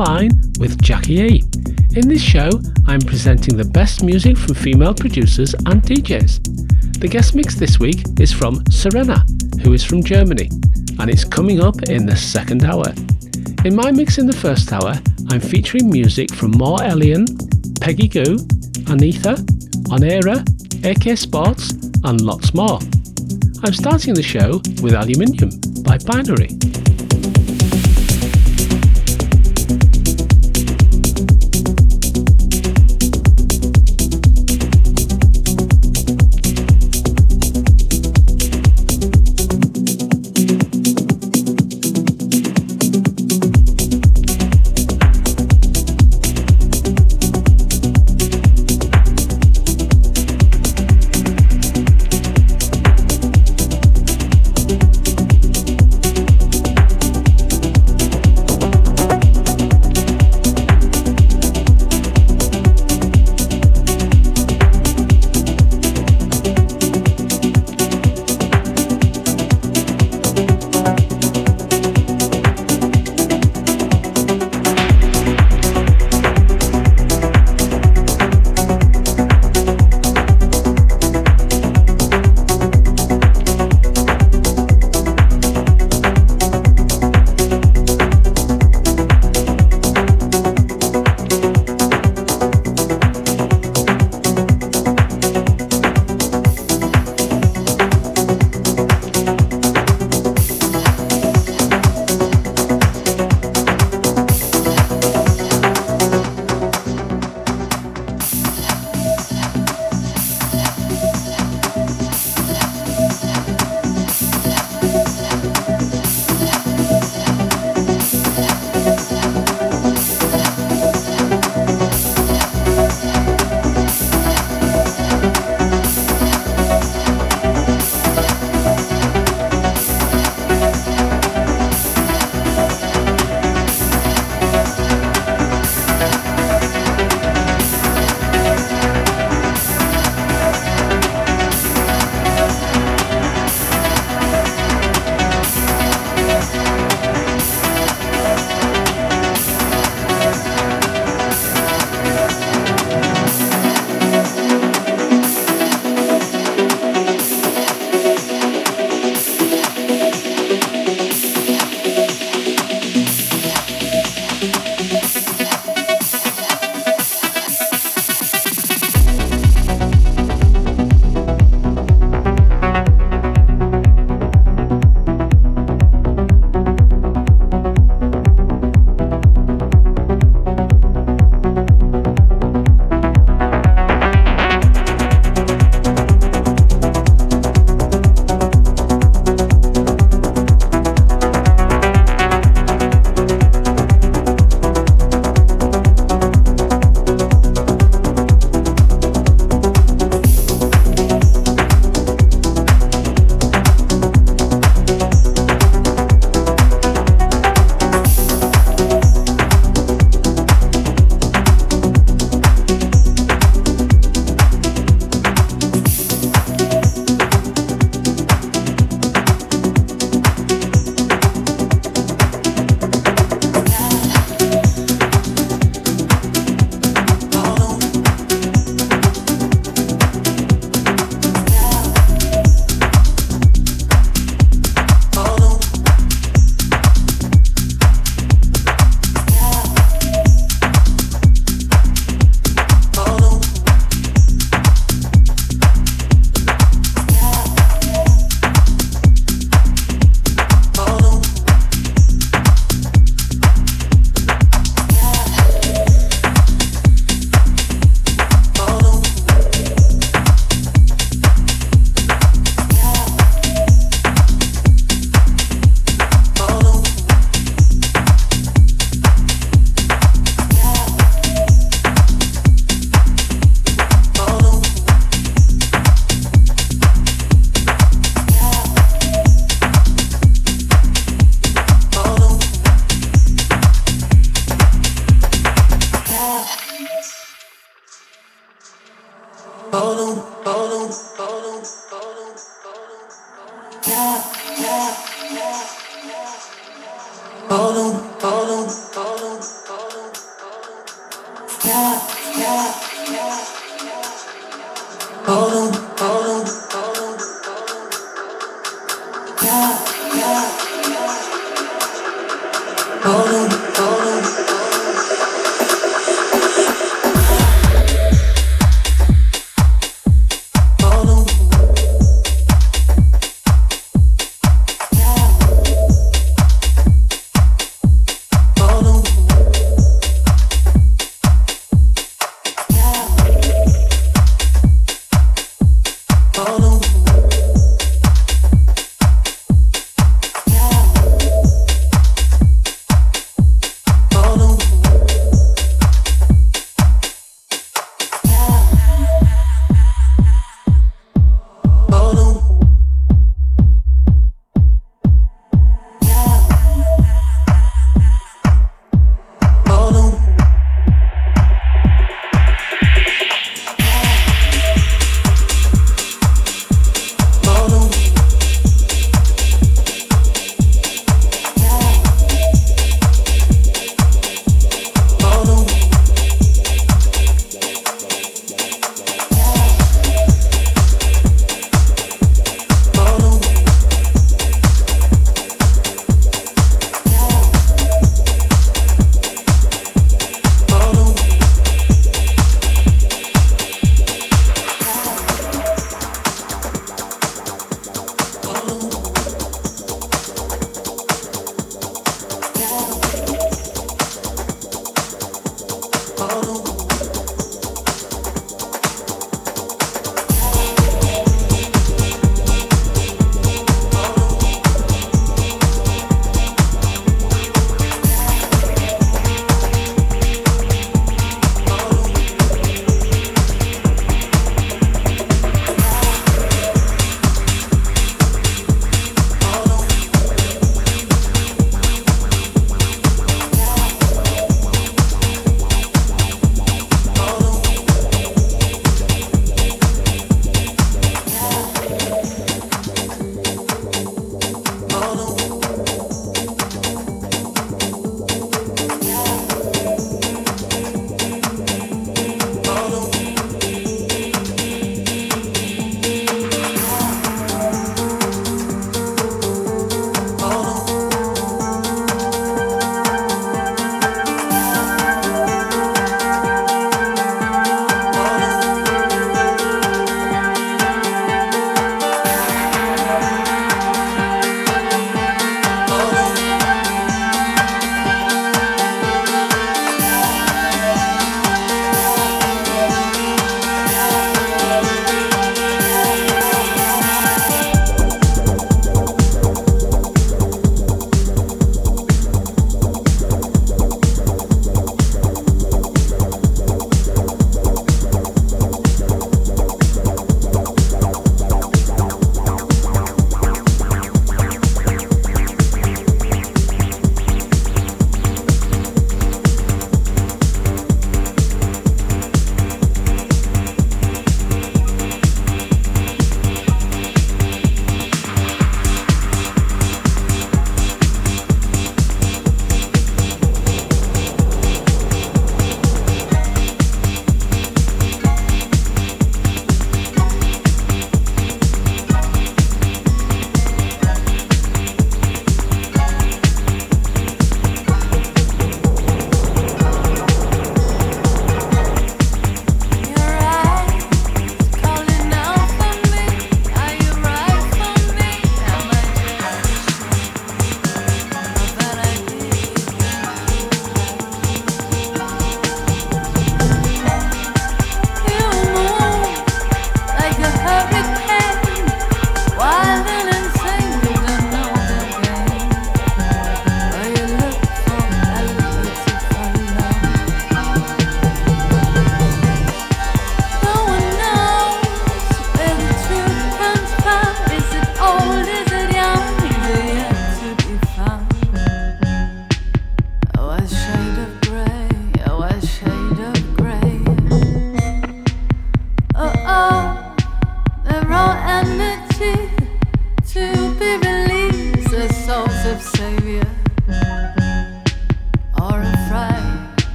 Line with Jackie E. In this show, I'm presenting the best music from female producers and DJs. The guest mix this week is from Serena, who is from Germany, and it's coming up in the second hour. In my mix in the first hour, I'm featuring music from More Elian, Peggy Gou, Anita, Onera, AK Sports, and lots more. I'm starting the show with Aluminium by Binary.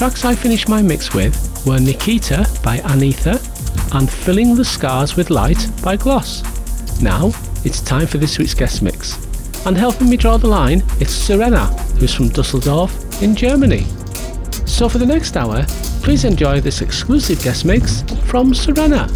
Tracks I finished my mix with were Nikita by Anitha and Filling the Scars with Light by Gloss. Now, it's time for this week's guest mix. And helping me draw the line, it's Serena, who's from Dusseldorf in Germany. So for the next hour, please enjoy this exclusive guest mix from Serena.